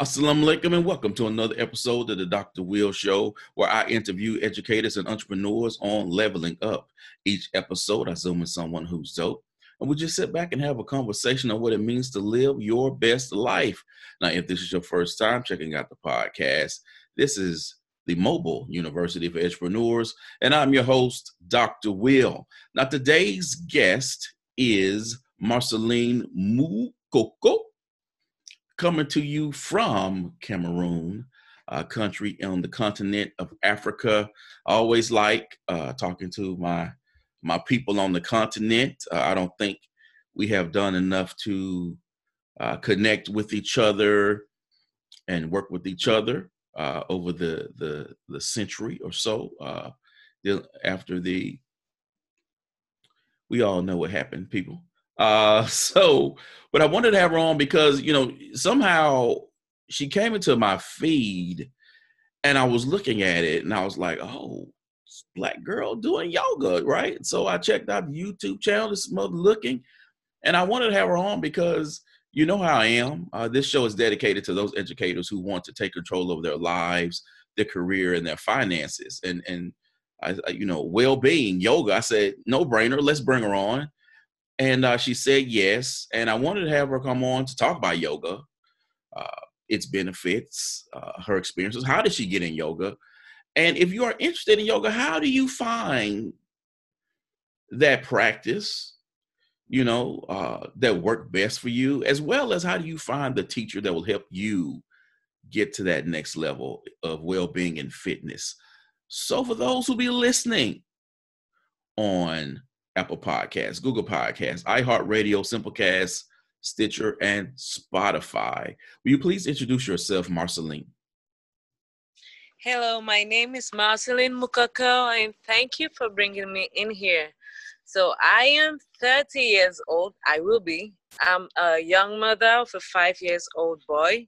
Assalamu alaikum and welcome to another episode of the Dr. Will Show, where I interview educators and entrepreneurs on leveling up. Each episode, I zoom in someone who's dope, and we just sit back and have a conversation on what it means to live your best life. Now, if this is your first time checking out the podcast, this is the Mobile University for Entrepreneurs, and I'm your host, Dr. Will. Now, today's guest is Marcelline Moukoko coming to you from Cameroon, a country on the continent of Africa. I always like uh, talking to my my people on the continent. Uh, I don't think we have done enough to uh, connect with each other and work with each other uh, over the, the the century or so uh, after the. We all know what happened, people. Uh, so, but I wanted to have her on because you know somehow she came into my feed, and I was looking at it, and I was like, oh, black girl doing yoga, right? So I checked out the YouTube channel. This mother looking, and I wanted to have her on because you know how I am. Uh, this show is dedicated to those educators who want to take control of their lives, their career, and their finances, and and I, you know, well-being, yoga. I said, no brainer. Let's bring her on and uh, she said yes. And I wanted to have her come on to talk about yoga, uh, its benefits, uh, her experiences. How did she get in yoga? And if you are interested in yoga, how do you find that practice, you know, uh, that work best for you, as well as how do you find the teacher that will help you get to that next level of well-being and fitness? So for those who be listening on Apple Podcasts, Google Podcasts, iHeartRadio, Simplecast, Stitcher, and Spotify. Will you please introduce yourself, Marcelline? Hello, my name is Marcelline Moukoko, and thank you for bringing me in here. So, I am 30 years old. I will be. I'm a young mother of a five years old boy.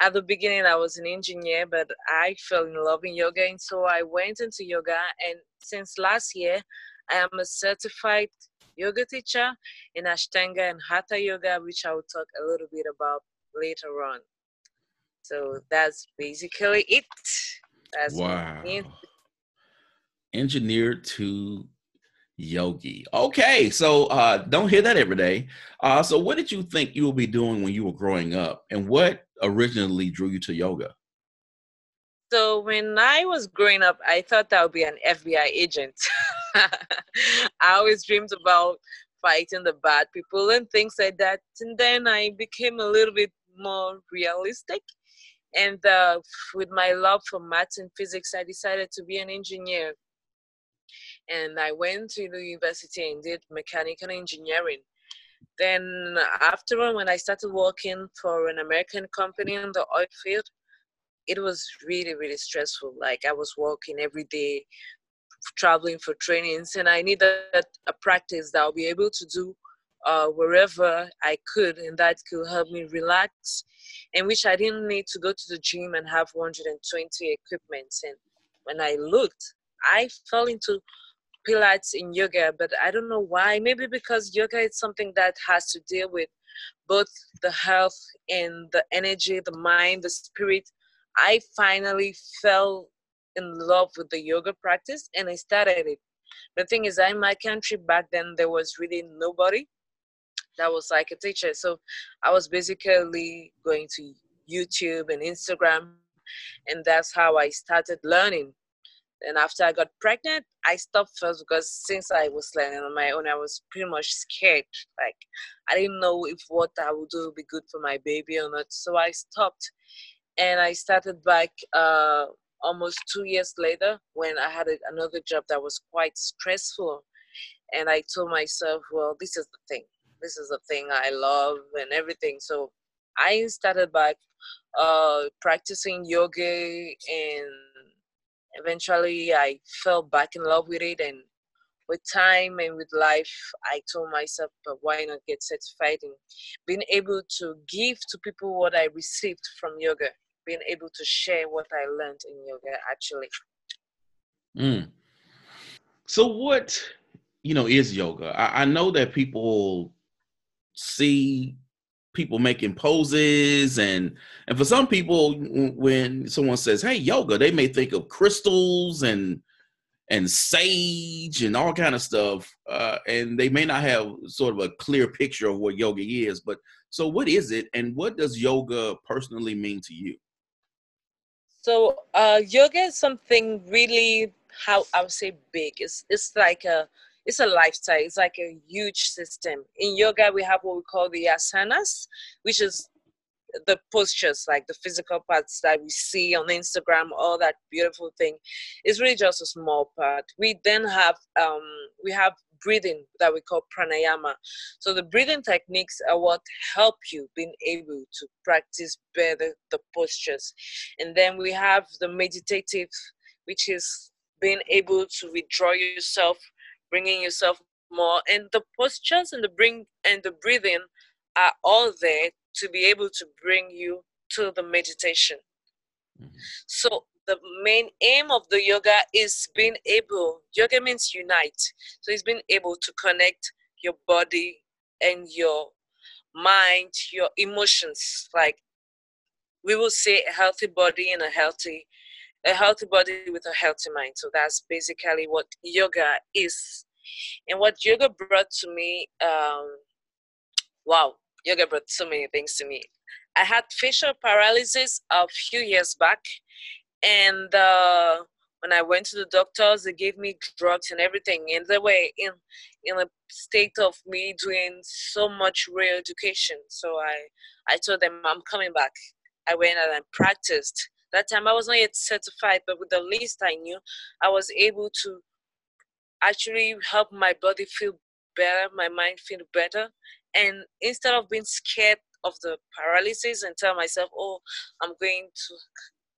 At the beginning, I was an engineer, but I fell in love in yoga, and so I went into yoga. And since last year, I am a certified yoga teacher in Ashtanga and Hatha Yoga, which I will talk a little bit about later on. So that's basically it. That's wow. Engineer to yogi. Okay, so uh, don't hear that every day. Uh, so, what did you think you would be doing when you were growing up, and what originally drew you to yoga? So when I was growing up, I thought I would be an FBI agent. I always dreamed about fighting the bad people and things like that. And then I became a little bit more realistic. And uh, with my love for math and physics, I decided to be an engineer. And I went to the university and did mechanical engineering. Then after when I started working for an American company in the oil field, it was really really stressful. Like i was working every day traveling for trainings and i needed a practice that i'll be able to do uh, wherever i could and that could help me relax and which i didn't need to go to the gym and have 120 equipments and when i looked i fell into pilates in yoga but i don't know why. Maybe because yoga is something that has to deal with both the health and the energy the mind the spirit I finally fell in love with the yoga practice and I started it. The thing is, in my country back then, there was really nobody that was like a teacher. So I was basically going to YouTube and Instagram, and that's how I started learning. And after I got pregnant, I stopped first because since I was learning on my own, I was pretty much scared. Like I didn't know if what I would do would be good for my baby or not. So I stopped and I started back uh, almost two years later when I had a, another job that was quite stressful. And I told myself, well, this is the thing. This is the thing I love and everything. So I started back uh, practicing yoga and eventually I fell back in love with it and with time and with life, I told myself, but why not get certified and being able to give to people what I received from yoga being able to share what I learned in yoga actually. Mm. So what you know is yoga? I, I know that people see people making poses and and for some people when someone says hey yoga they may think of crystals and and sage and all kind of stuff uh, and they may not have sort of a clear picture of what yoga is but so what is it and what does yoga personally mean to you so uh, yoga is something really how i would say big. It's, it's like a it's a lifestyle. It's like a huge system. In yoga we have what we call the asanas which is the postures, like the physical parts that we see on Instagram, all that beautiful thing, is really just a small part. We then have um, we have breathing that we call pranayama. So the breathing techniques are what help you being able to practice better the postures. And then we have the meditative, which is being able to withdraw yourself, bringing yourself more. And the postures and the bring and the breathing are all there to be able to bring you to the meditation. Mm-hmm. So the main aim of the yoga is being able yoga means unite. So it's being able to connect your body and your mind your emotions. Like we will say a healthy body and a healthy a healthy body with a healthy mind. So that's basically what yoga is. And what yoga brought to me um wow yoga brought so many things to me. I had facial paralysis a few years back, and uh, when I went to the doctors, they gave me drugs and everything, and they were in in a state of me doing so much real education. So I I told them I'm coming back. I went and I practiced. That time I was not yet certified, but with the least I knew, I was able to actually help my body feel better, my mind feel better, and instead of being scared of the paralysis and tell myself oh i'm going to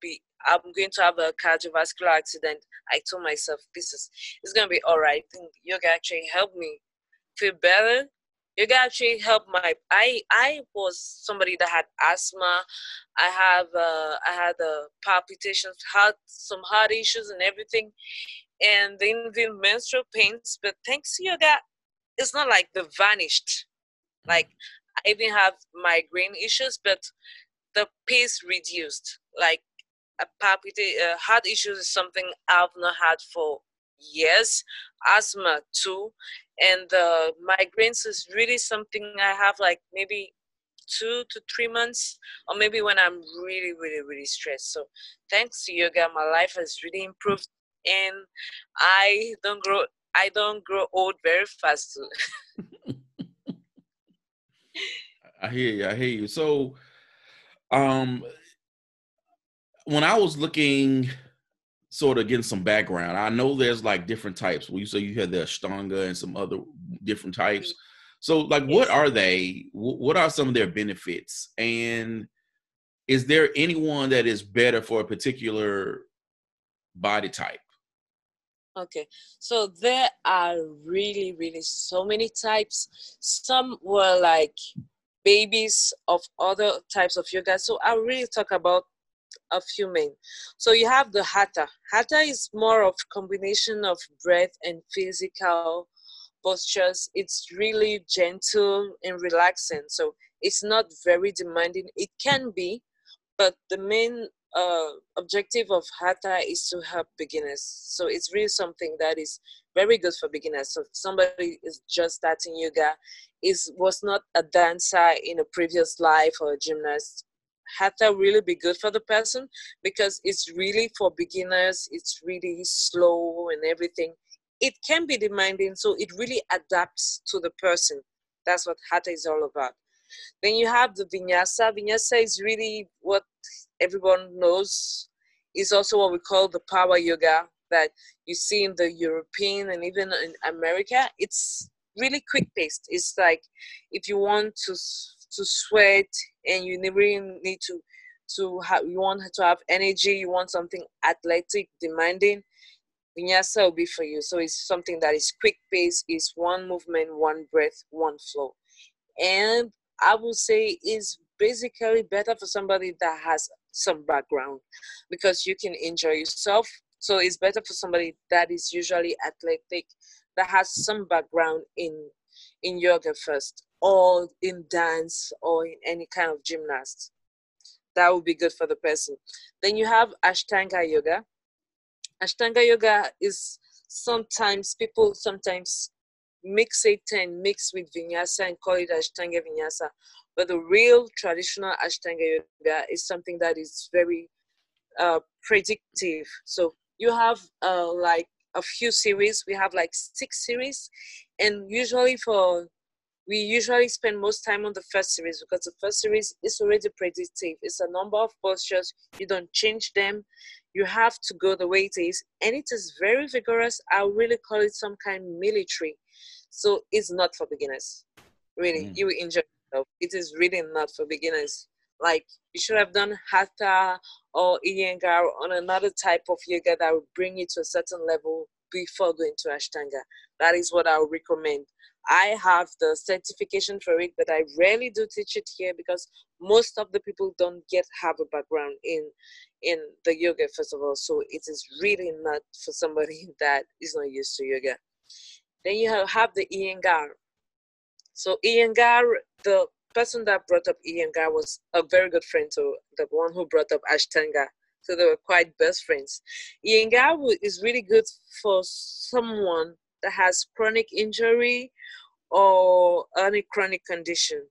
be i'm going to have a cardiovascular accident. I told myself this is it's going to be all right yoga actually helped me feel better. Yoga actually helped my i i was somebody that had asthma. I have uh i had uh, palpitations had some heart issues and everything and then the menstrual pains but thanks to yoga it's not like they vanished. Like I even have migraine issues, but the pace reduced. Like a palpitate, uh, heart issues is something I've not had for years. Asthma too, and the migraines is really something I have like maybe two to three months, or maybe when I'm really, really, really stressed. So thanks to yoga, my life has really improved, and I don't grow. I don't grow old very fast. I hear you. I hear you. So, um, when I was looking, sort of getting some background, I know there's like different types. Well, you say you had the Ashtanga and some other different types. So, like, what are they? What are some of their benefits? And is there anyone that is better for a particular body type? Okay, so there are really, really so many types. Some were like babies of other types of yoga. So I'll really talk about a few main. So you have the hatha. Hatha is more of combination of breath and physical postures. It's really gentle and relaxing. So it's not very demanding. It can be, but the main uh, objective of hatha is to help beginners so it's really something that is very good for beginners so if somebody is just starting yoga is was not a dancer in a previous life or a gymnast hatha really be good for the person because it's really for beginners it's really slow and everything. It can be demanding so it really adapts to the person. That's what hatha is all about. Then you have the vinyasa. Vinyasa is really what everyone knows. Is also what we call the power yoga that you see in the European and even in America. It's really quick paced. It's like if you want to to sweat and you really need to to have you want to have energy, you want something athletic, demanding. Vinyasa will be for you. So it's something that is quick pace, is one movement, one breath, one flow. And I would say is basically better for somebody that has some background because you can enjoy yourself. So it's better for somebody that is usually athletic, that has some background in in yoga first. Or in dance or in any kind of gymnast. That would be good for the person. Then you have Ashtanga yoga. Ashtanga yoga is sometimes people sometimes mix it and mix with vinyasa and call it Ashtanga vinyasa. But the real traditional Ashtanga yoga is something that is very uh, predictive. So you have uh, like a few series. We have like six series, and usually for we usually spend most time on the first series because the first series is already predictive. It's a number of postures. You don't change them. You have to go the way it is, and it is very vigorous. I really call it some kind of military. So it's not for beginners. Really, mm. you enjoy yourself. It is really not for beginners. Like you should have done hatha or iyengar on another type of yoga that will bring you to a certain level before going to ashtanga. That is what I would recommend. I have the certification for it, but I rarely do teach it here because most of the people don't get have a background in in the yoga first of all. So it is really not for somebody that is not used to yoga. Then you have the Iyengar. So Iyengar, the person that brought up Iyengar was a very good friend to the one who brought up Ashtanga. So they were quite best friends. Iyengar is really good for someone that has chronic injury or any chronic condition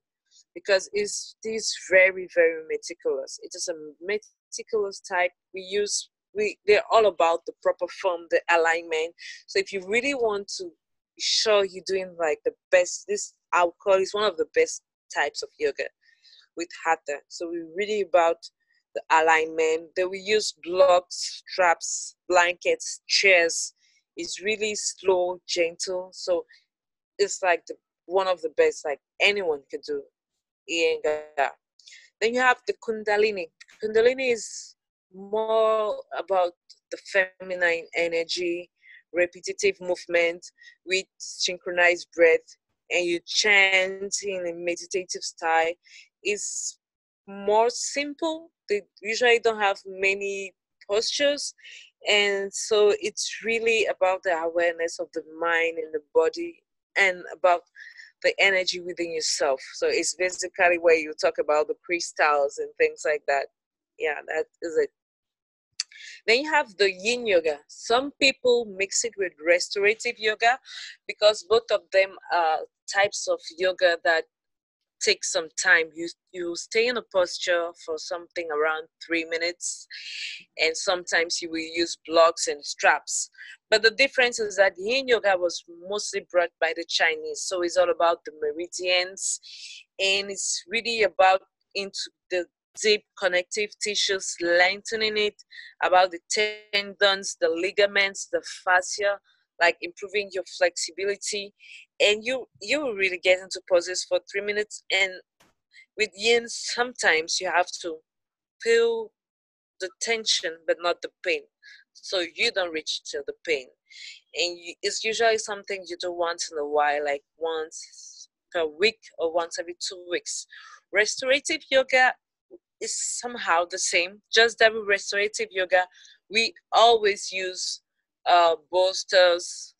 because it's, it's very, very meticulous. It is a meticulous type. We use we they're all about the proper form, the alignment. So if you really want to be sure you're doing like the best, this call is one of the best types of yoga with hatha. So we're really about the alignment. Then we use blocks, straps, blankets, chairs. It's really slow, gentle. So it's like the one of the best like anyone could do. Then you have the Kundalini. Kundalini is more about the feminine energy, repetitive movement with synchronized breath and you chant in a meditative style is more simple. They usually don't have many postures. And so it's really about the awareness of the mind and the body and about the energy within yourself. So it's basically where you talk about the crystals and things like that. Yeah, that is it. Then you have the yin yoga. Some people mix it with restorative yoga because both of them are types of yoga that take some time. You you stay in a posture for something around three minutes, and sometimes you will use blocks and straps. But the difference is that Yin Yoga was mostly brought by the Chinese, so it's all about the meridians, and it's really about into the deep connective tissues, lengthening it, about the tendons, the ligaments, the fascia, like improving your flexibility and you you really get into poses for three minutes and with yin sometimes you have to feel the tension but not the pain. So you don't reach to the pain. And you, it's usually something you do once in a while like once per week or once every two weeks. Restorative yoga is somehow the same just that with restorative yoga we always use uh, bolsters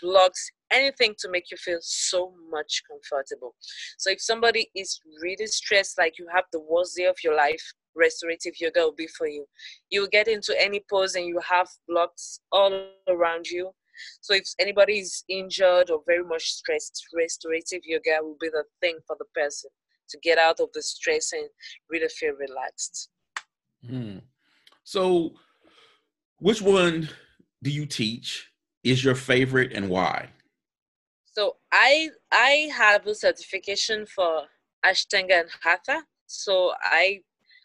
blocks anything to make you feel so much comfortable. So if somebody is really stressed, like you have the worst day of your life, restorative yoga will be for you. You get into any pose and you have blocks all around you. So if anybody is injured or very much stressed, restorative yoga will be the thing for the person to get out of the stress and really feel relaxed. Hmm. So, which one do you teach? Is your favorite and why? So I I have a certification for Ashtanga and Hatha. So I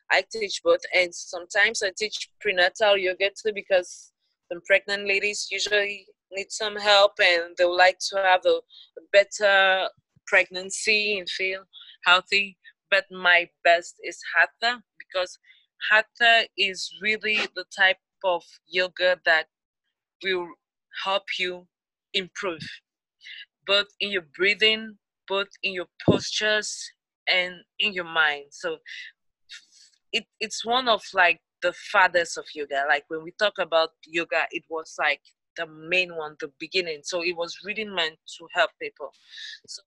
I teach both, and sometimes I teach prenatal yoga too because some pregnant ladies usually need some help and they would like to have a, a better pregnancy and feel healthy. But my best is Hatha because Hatha is really the type of yoga that will help you improve both in your breathing, both in your postures and in your mind. So it, it's one of like the fathers of yoga. Like when we talk about yoga, it was like the main one, the beginning. So it was really meant to help people. So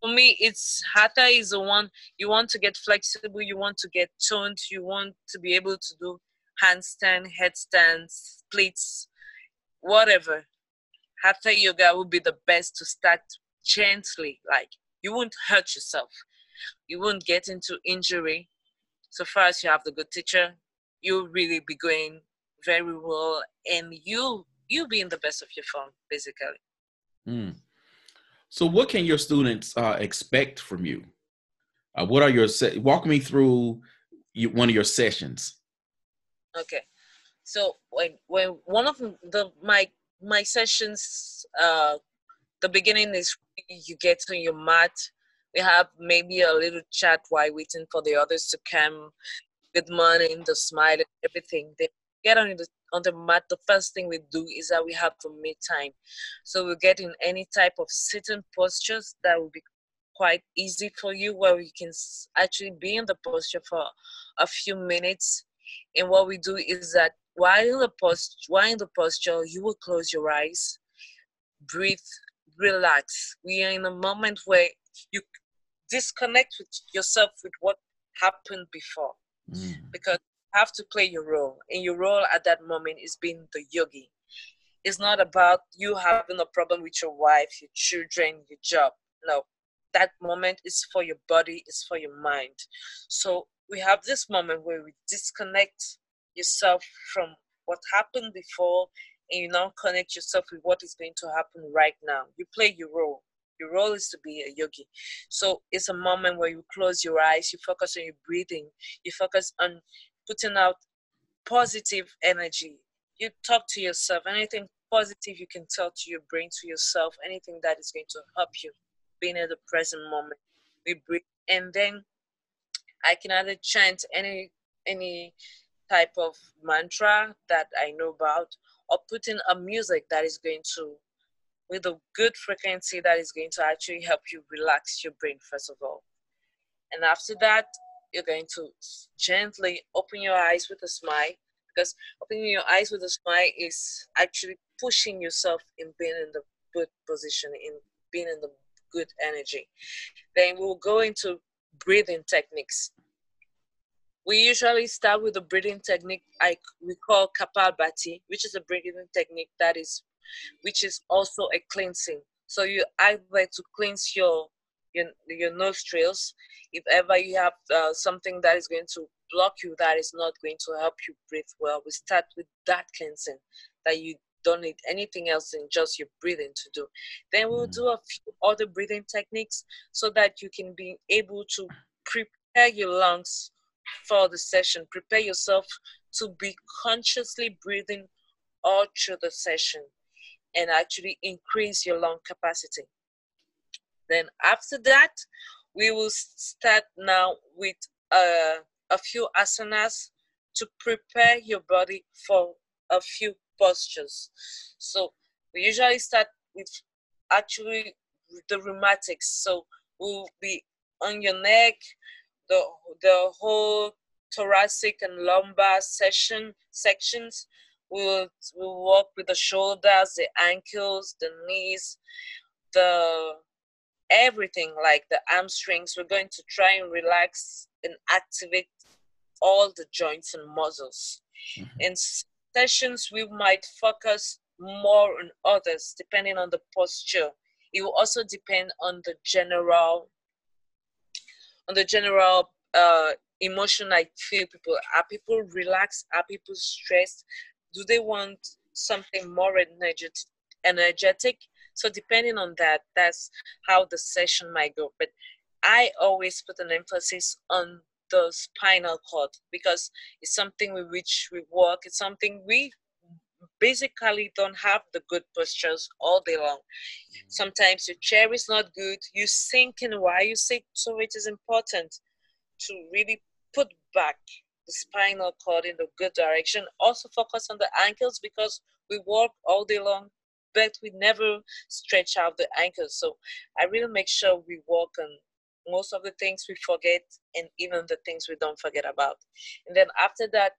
for me, it's hatha is the one you want to get flexible, you want to get toned, you want to be able to do handstand, headstands, splits, whatever. Hatha yoga would be the best to start gently. Like you won't hurt yourself, you won't get into injury. So far as you have the good teacher, you'll really be going very well, and you you'll be in the best of your form, basically. Mm. So, what can your students uh, expect from you? Uh, what are your se- walk me through you, one of your sessions? Okay, so when when one of the my my sessions, uh, the beginning is you get on your mat. We have maybe a little chat while waiting for the others to come. Good morning, the smile, and everything. They get on the on the mat, the first thing we do is that we have to make time. So we get in any type of sitting postures that will be quite easy for you, where you can actually be in the posture for a few minutes. And what we do is that while in the post, while in the posture, you will close your eyes, breathe, relax. We are in a moment where you disconnect with yourself with what happened before, mm. because you have to play your role, and your role at that moment is being the yogi. It's not about you having a problem with your wife, your children, your job. No, that moment is for your body, is for your mind. So we have this moment where we disconnect yourself from what happened before and you now connect yourself with what is going to happen right now. You play your role. Your role is to be a yogi. So it's a moment where you close your eyes, you focus on your breathing, you focus on putting out positive energy. You talk to yourself, anything positive you can tell to your brain, to yourself, anything that is going to help you being in the present moment. We breathe, and then I can either chant any any type of mantra that I know about, or put in a music that is going to, with a good frequency that is going to actually help you relax your brain first of all. And after that, you're going to gently open your eyes with a smile because opening your eyes with a smile is actually pushing yourself in being in the good position, in being in the good energy. Then we'll go into breathing techniques. We usually start with a breathing technique I, we call Kapalbhati, which is a breathing technique that is, which is also a cleansing. So you either to cleanse your your, your nostrils. If ever you have uh, something that is going to block you, that is not going to help you breathe well, we start with that cleansing that you don't need anything else than just your breathing to do. Then we'll mm. do a few other breathing techniques so that you can be able to prepare your lungs for the session. Prepare yourself to be consciously breathing all through the session and actually increase your lung capacity. Then after that, we will start now with uh, a few asanas to prepare your body for a few postures. So we usually start with actually the rheumatics. So we'll be on your neck, the the whole thoracic and lumbar session sections. We'll we'll work with the shoulders, the ankles, the knees, the everything like the hamstrings. We're going to try and relax and activate all the joints and muscles. Mm-hmm. In sessions, we might focus more on others depending on the posture. It will also depend on the general on the general uh, emotion I feel people. Are people relaxed? Are people stressed? Do they want something more energetic? energetic so depending on that, that's how the session might go. But I always put an emphasis on the spinal cord because it's something with which we work. It's something we basically don't have the good postures all day long. Mm-hmm. Sometimes your chair is not good, you sink in while you sit, so it is important to really put back the spinal cord in the good direction. Also focus on the ankles because we walk all day long but we never stretch out the ankles. So I really make sure we walk on most of the things we forget and even the things we don't forget about. And then after that,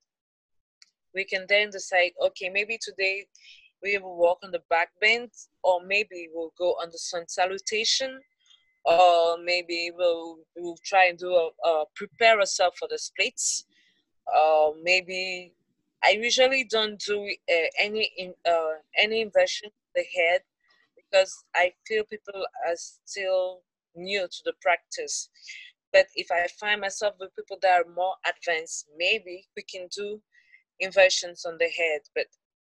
we can then decide, okay, maybe today we will walk on the back bend, or maybe we'll go on the sun salutation, or maybe we'll, we'll try and do a, a prepare ourselves for the splits. Uh, maybe I usually don't do uh, any in, uh, any inversion the head because I feel people are still new to the practice. But if I find myself with people that are more advanced, maybe we can do inversions on the head. But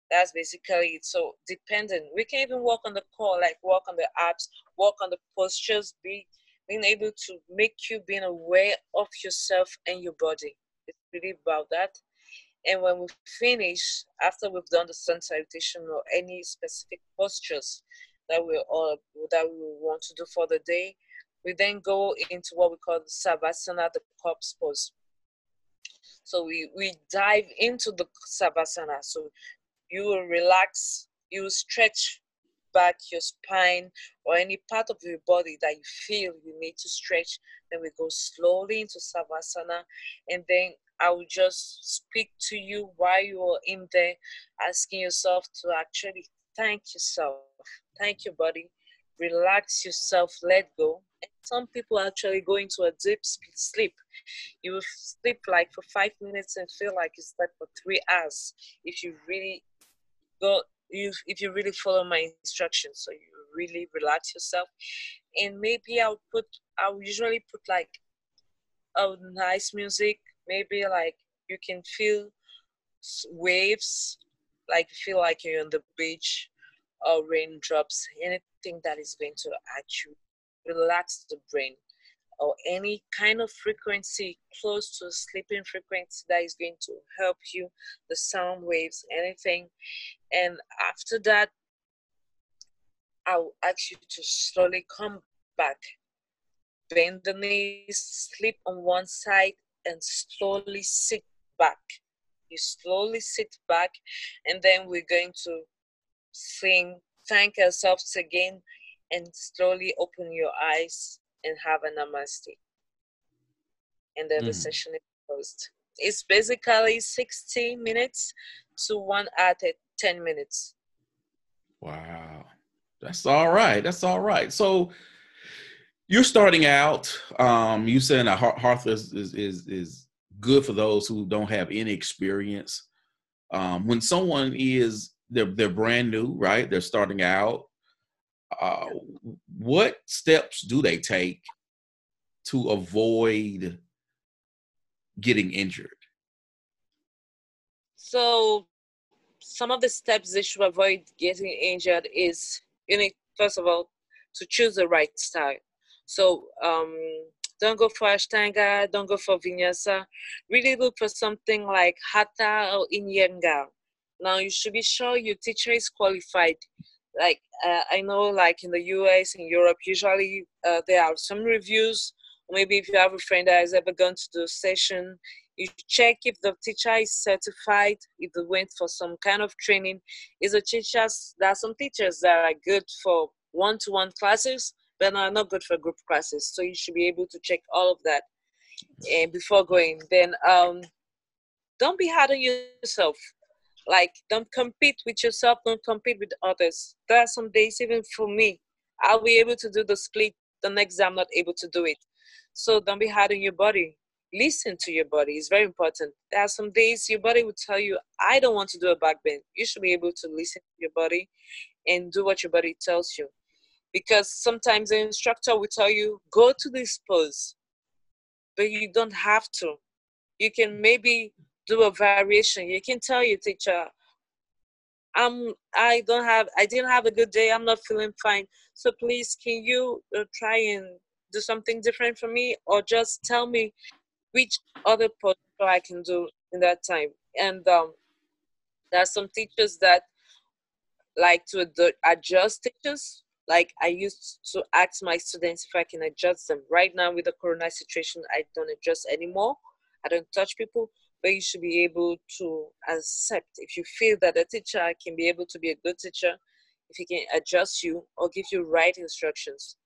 that's basically it. So dependent. We can even work on the core, like work on the abs, work on the postures, be being able to make you being aware of yourself and your body. It's really about that. And when we finish, after we've done the sun salutation or any specific postures that we all that we want to do for the day, we then go into what we call the savasana, the corpse pose. So we, we dive into the savasana. So you will relax, you will stretch back your spine or any part of your body that you feel you need to stretch. Then we go slowly into savasana and then I will just speak to you while you are in there, asking yourself to actually thank yourself, thank your body, relax yourself, let go. And some people actually go into a deep sleep. You will sleep like for five minutes and feel like you slept for three hours if you really go if you really follow my instructions so you really relax yourself and maybe i'll put i'll usually put like a nice music maybe like you can feel waves like feel like you're on the beach or raindrops anything that is going to actually relax the brain or any kind of frequency close to sleeping frequency that is going to help you the sound waves anything. And after that i'll ask you to slowly come back bend the knees sleep on one side and slowly sit back. You slowly sit back and then we're going to sing thank ourselves again and slowly open your eyes and have a namaste. And then mm. the hmm. session is closed. It's basically 60 minutes to one at 10 minutes. Wow. That's all right. That's all right. So you're starting out. Um, you saying a hatha is, is, is, is good for those who don't have any experience. Um, when someone is they're they're brand new, right? They're starting out uh, what steps do they take to avoid getting injured? So, some of the steps they should avoid getting injured is you need first of all to choose the right style. So, um, don't go for Ashtanga, don't go for Vinyasa. Really look for something like Hatha or Iyengar. Now, you should be sure your teacher is qualified. Like uh, I know like in the US and Europe usually uh, there are some reviews. Maybe if you have a friend that has ever gone to the session you check if the teacher is certified if they went for some kind of training. Is a teachers there are some teachers that are good for one-to-one classes but are not good for group classes. So you should be able to check all of that and before going. Then um don't be hard on yourself like don't compete with yourself don't compete with others. There are some days even for me i'll be able to do the split the next day i'm not able to do it. So don't be hard on your body. Listen to your body it's very important. There are some days your body will tell you i don't want to do a back bend. You should be able to listen to your body and do what your body tells you. Because sometimes the instructor will tell you go to this pose but you don't have to. You can maybe do a variation. You can tell your teacher, I'm I don't have I didn't have a good day. I'm not feeling fine. So please, can you uh, try and do something different for me, or just tell me which other posture I can do in that time? And um, there are some teachers that like to adjust teachers. Like I used to ask my students if I can adjust them. Right now with the corona situation, I don't adjust anymore. I don't touch people but you should be able to accept if you feel that a teacher can be able to be a good teacher if he can adjust you or give you right instructions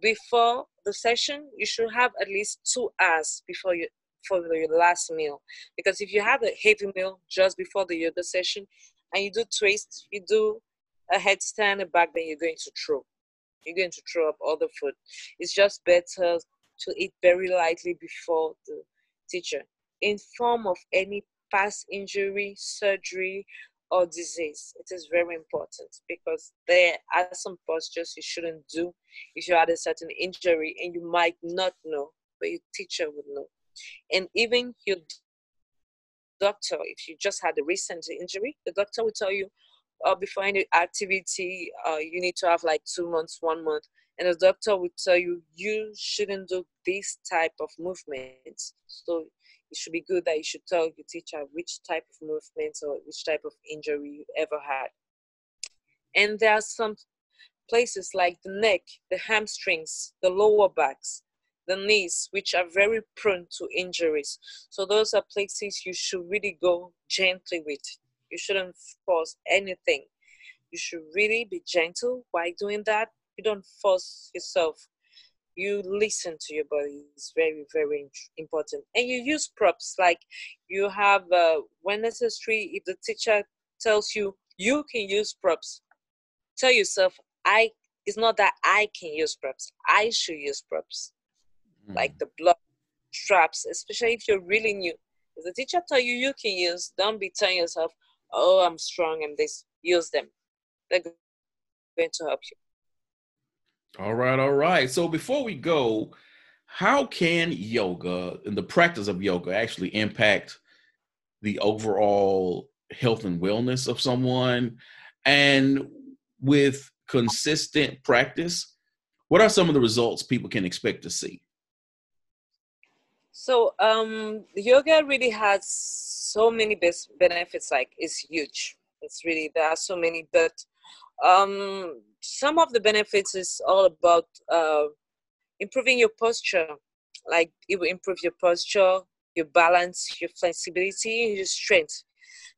before the session you should have at least two hours before you for your last meal because if you have a heavy meal just before the yoga session and you do twist you do a headstand and back then you're going to throw you're going to throw up all the food. It's just better to eat very lightly before the teacher. In form of any past injury, surgery, or disease. It is very important because there are some postures you shouldn't do if you had a certain injury and you might not know, but your teacher would know. And even your doctor, if you just had a recent injury, the doctor will tell you uh, before any activity, uh, you need to have like two months, one month. And the doctor will tell you you shouldn't do this type of movement. So it should be good that you should tell your teacher which type of movement or which type of injury you ever had. And there are some places like the neck, the hamstrings, the lower backs, the knees, which are very prone to injuries. So those are places you should really go gently with. You shouldn't force anything. You should really be gentle while doing that. You don't force yourself you listen to your body is very very important. And you use props like you have uh, when necessary if the teacher tells you you can use props tell yourself i it's not that i can use props i should use props. Mm. like the blood straps especially if you're really new. If the teacher tell you you can use don't be telling yourself oh i'm strong and this use them. They're going to help you all right, all right. So before we go, how can yoga and the practice of yoga actually impact the overall health and wellness of someone? And with consistent practice, what are some of the results people can expect to see? So, um, yoga really has so many benefits. Like, it's huge. It's really there are so many, but um, some of the benefits is all about uh, improving your posture. Like it will improve your posture your balance your flexibility your strength.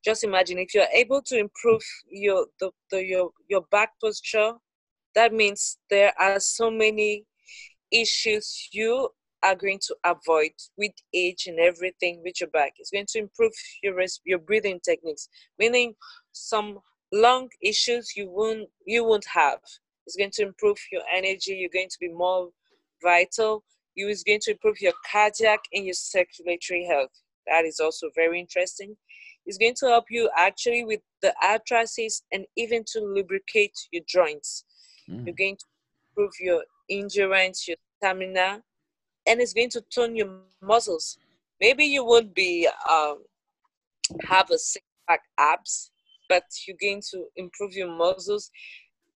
Just imagine if you're able to improve your the, the, your your back posture that means there are so many issues you are going to avoid with age and everything with your back. It's going to improve your your breathing techniques meaning some lung issues you won't you won't have. It's going to improve your energy. You're going to be more vital. You is going to improve your cardiac and your circulatory health. That is also very interesting. It's going to help you actually with the arthritis and even to lubricate your joints. Mm. You're going to improve your endurance, your stamina, and it's going to tone your muscles. Maybe you won't be um, have a six pack abs, but you're going to improve your muscles.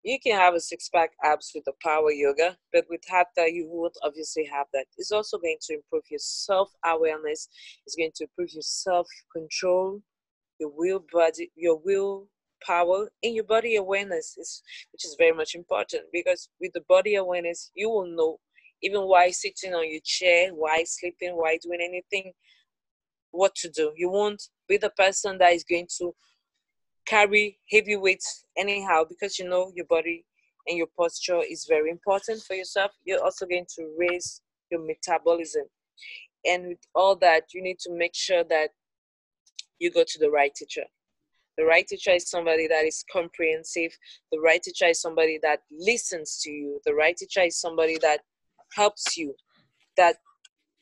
You can have a six pack abs with the power yoga, but with hatha, you would obviously have that. It's also going to improve your self awareness, it's going to improve your self control, your will body, your will power, and your body awareness, is, which is very much important because with the body awareness, you will know even why sitting on your chair, why sleeping, why doing anything, what to do. You won't be the person that is going to carry heavy weights anyhow because you know your body and your posture is very important for yourself. You're also going to raise your metabolism. And with all that, you need to make sure that you go to the right teacher. The right teacher is somebody that is comprehensive. The right teacher is somebody that listens to you. The right teacher is somebody that helps you, that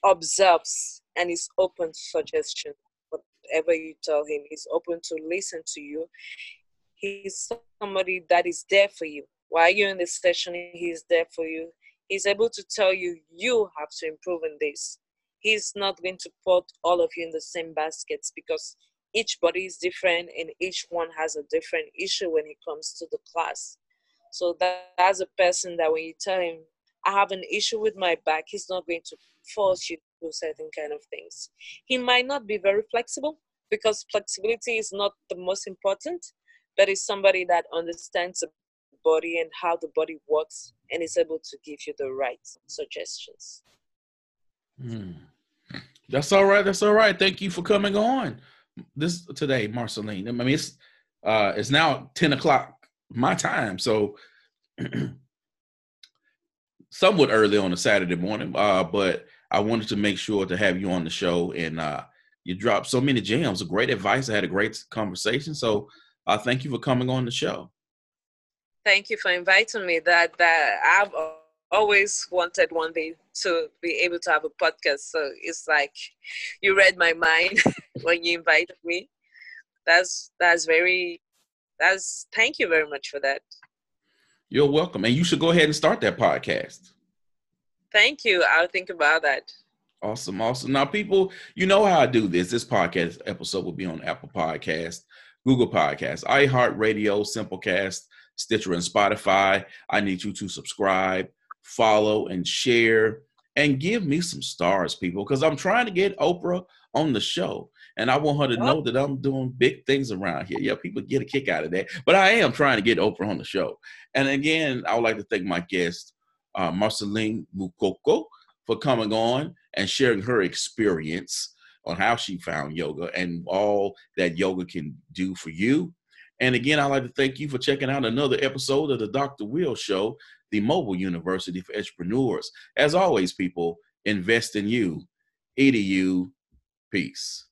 observes and is open to suggestion whatever you tell him. He's open to listen to you. He's somebody that is there for you. While you're in the session, he's there for you. He's able to tell you, you have to improve in this. He's not going to put all of you in the same baskets because each body is different and each one has a different issue when it comes to the class. So that as a person that when you tell him, I have an issue with my back, he's not going to force you do certain kind of things. He might not be very flexible because flexibility is not the most important, but is somebody that understands the body and how the body works and is able to give you the right suggestions. Hmm. That's all right. That's all right. Thank you for coming on this today, Marcelline. I mean, it's uh, it's now ten o'clock my time, so somewhat early on a Saturday morning. Uh, but I wanted to make sure to have you on the show, and uh, you dropped so many gems, great advice. I had a great conversation, so uh, thank you for coming on the show. Thank you for inviting me. That that I've always wanted one day to be able to have a podcast. So it's like you read my mind when you invited me. That's that's very that's thank you very much for that. You're welcome. And you should go ahead and start that podcast. Thank you. I'll think about that. Awesome, awesome. Now, people, you know how I do this. This podcast episode will be on Apple Podcast, Google Podcast, iHeartRadio, Simplecast, Stitcher, and Spotify. I need you to subscribe, follow, and share, and give me some stars, people, because I'm trying to get Oprah on the show. And I want her to oh. know that I'm doing big things around here. Yeah, people get a kick out of that. But I am trying to get Oprah on the show. And again, I would like to thank my guest, uh, Marcelline Moukoko, for coming on and sharing her experience on how she found yoga and all that yoga can do for you. And again, I'd like to thank you for checking out another episode of the Dr. Will Show, the mobile university for entrepreneurs. As always, people, invest in you. EDU. Peace.